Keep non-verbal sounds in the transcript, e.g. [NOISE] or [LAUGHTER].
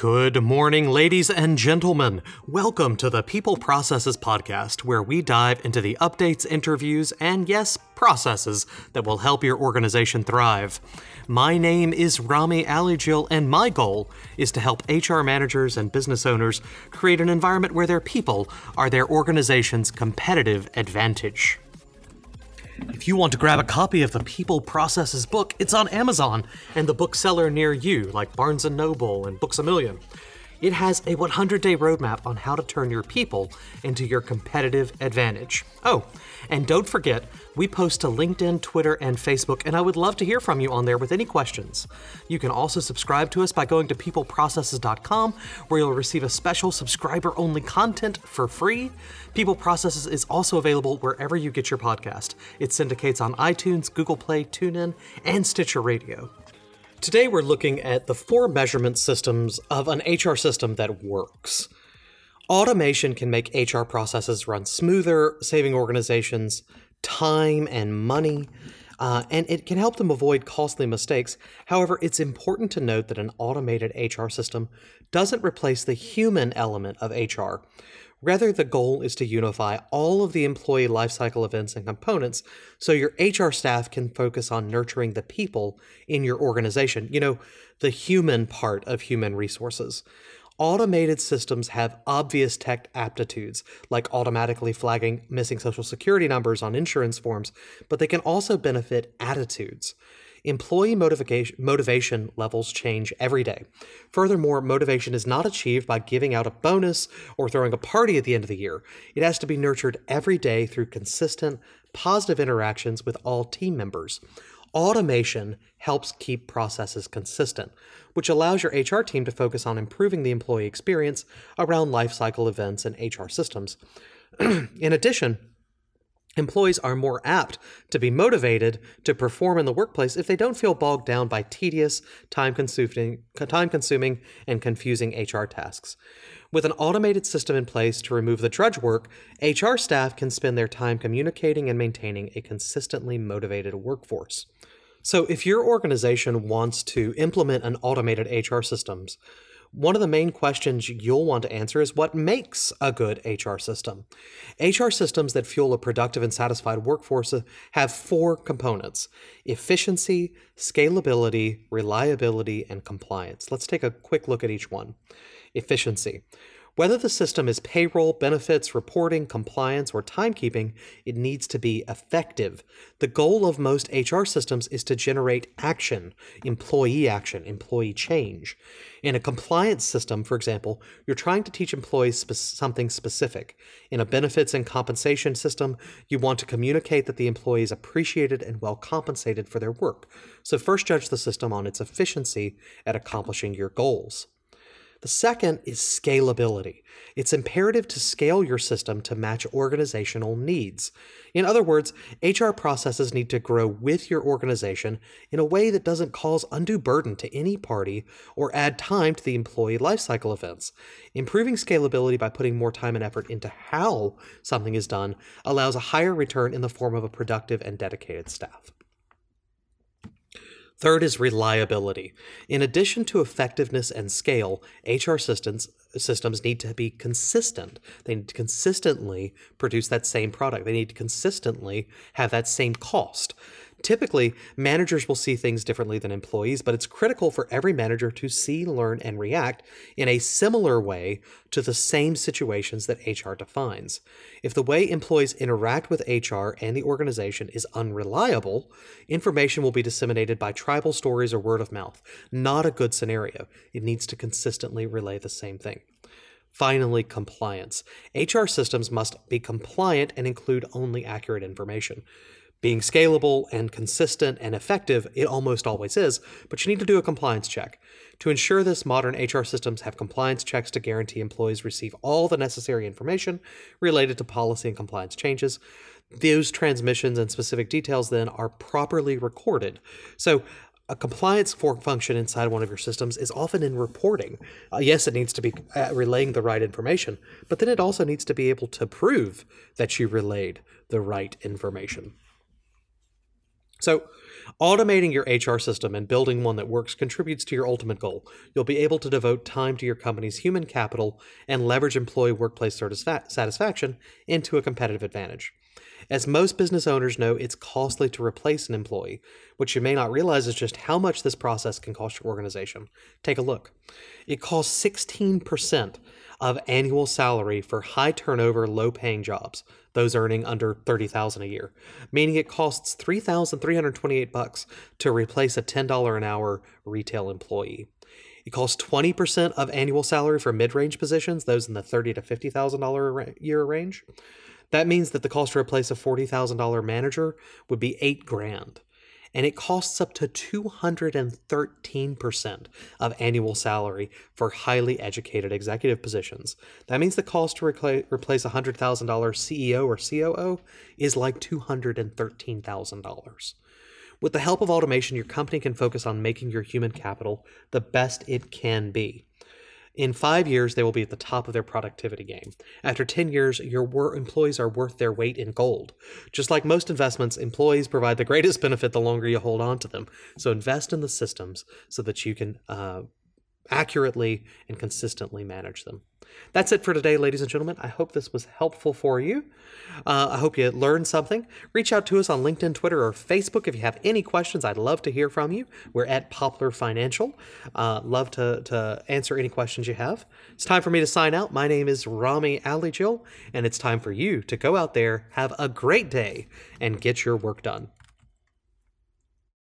Good morning, ladies and gentlemen. Welcome to the People Processes Podcast, where we dive into the updates, interviews, and yes, processes that will help your organization thrive. My name is Rami Alijil, and my goal is to help HR managers and business owners create an environment where their people are their organization's competitive advantage. If you want to grab a copy of the People Processes book, it's on Amazon and the bookseller near you, like Barnes & Noble and Books A Million. It has a 100 day roadmap on how to turn your people into your competitive advantage. Oh, and don't forget, we post to LinkedIn, Twitter, and Facebook, and I would love to hear from you on there with any questions. You can also subscribe to us by going to peopleprocesses.com, where you'll receive a special subscriber only content for free. People Processes is also available wherever you get your podcast. It syndicates on iTunes, Google Play, TuneIn, and Stitcher Radio. Today, we're looking at the four measurement systems of an HR system that works. Automation can make HR processes run smoother, saving organizations time and money, uh, and it can help them avoid costly mistakes. However, it's important to note that an automated HR system doesn't replace the human element of HR. Rather, the goal is to unify all of the employee lifecycle events and components so your HR staff can focus on nurturing the people in your organization. You know, the human part of human resources. Automated systems have obvious tech aptitudes, like automatically flagging missing social security numbers on insurance forms, but they can also benefit attitudes. Employee motivation, motivation levels change every day. Furthermore, motivation is not achieved by giving out a bonus or throwing a party at the end of the year. It has to be nurtured every day through consistent, positive interactions with all team members. Automation helps keep processes consistent, which allows your HR team to focus on improving the employee experience around lifecycle events and HR systems. [CLEARS THROAT] In addition, Employees are more apt to be motivated to perform in the workplace if they don't feel bogged down by tedious, time consuming, time consuming and confusing HR tasks. With an automated system in place to remove the drudge work, HR staff can spend their time communicating and maintaining a consistently motivated workforce. So, if your organization wants to implement an automated HR systems, one of the main questions you'll want to answer is what makes a good HR system? HR systems that fuel a productive and satisfied workforce have four components efficiency, scalability, reliability, and compliance. Let's take a quick look at each one. Efficiency. Whether the system is payroll, benefits, reporting, compliance, or timekeeping, it needs to be effective. The goal of most HR systems is to generate action, employee action, employee change. In a compliance system, for example, you're trying to teach employees spe- something specific. In a benefits and compensation system, you want to communicate that the employee is appreciated and well compensated for their work. So, first judge the system on its efficiency at accomplishing your goals. The second is scalability. It's imperative to scale your system to match organizational needs. In other words, HR processes need to grow with your organization in a way that doesn't cause undue burden to any party or add time to the employee lifecycle events. Improving scalability by putting more time and effort into how something is done allows a higher return in the form of a productive and dedicated staff. Third is reliability. In addition to effectiveness and scale, HR systems systems need to be consistent. They need to consistently produce that same product. They need to consistently have that same cost. Typically, managers will see things differently than employees, but it's critical for every manager to see, learn, and react in a similar way to the same situations that HR defines. If the way employees interact with HR and the organization is unreliable, information will be disseminated by tribal stories or word of mouth. Not a good scenario. It needs to consistently relay the same thing. Finally, compliance. HR systems must be compliant and include only accurate information being scalable and consistent and effective, it almost always is, but you need to do a compliance check. To ensure this, modern HR systems have compliance checks to guarantee employees receive all the necessary information related to policy and compliance changes. Those transmissions and specific details then are properly recorded. So, a compliance function inside one of your systems is often in reporting. Uh, yes, it needs to be uh, relaying the right information, but then it also needs to be able to prove that you relayed the right information. So, Automating your HR system and building one that works contributes to your ultimate goal. You'll be able to devote time to your company's human capital and leverage employee workplace satisfaction into a competitive advantage. As most business owners know, it's costly to replace an employee. What you may not realize is just how much this process can cost your organization. Take a look. It costs 16% of annual salary for high turnover, low paying jobs, those earning under 30,000 a year, meaning it costs 3,328 bucks to replace a $10 an hour retail employee. It costs 20% of annual salary for mid-range positions, those in the 30 to $50,000 a year range. That means that the cost to replace a $40,000 manager would be 8 grand and it costs up to 213% of annual salary for highly educated executive positions. That means the cost to recla- replace a $100,000 CEO or COO is like $213,000. With the help of automation, your company can focus on making your human capital the best it can be. In five years, they will be at the top of their productivity game. After 10 years, your wor- employees are worth their weight in gold. Just like most investments, employees provide the greatest benefit the longer you hold on to them. So invest in the systems so that you can uh, accurately and consistently manage them. That's it for today, ladies and gentlemen. I hope this was helpful for you. Uh, I hope you learned something. Reach out to us on LinkedIn, Twitter, or Facebook if you have any questions. I'd love to hear from you. We're at Poplar Financial. Uh, love to, to answer any questions you have. It's time for me to sign out. My name is Rami Alijil, and it's time for you to go out there, have a great day, and get your work done.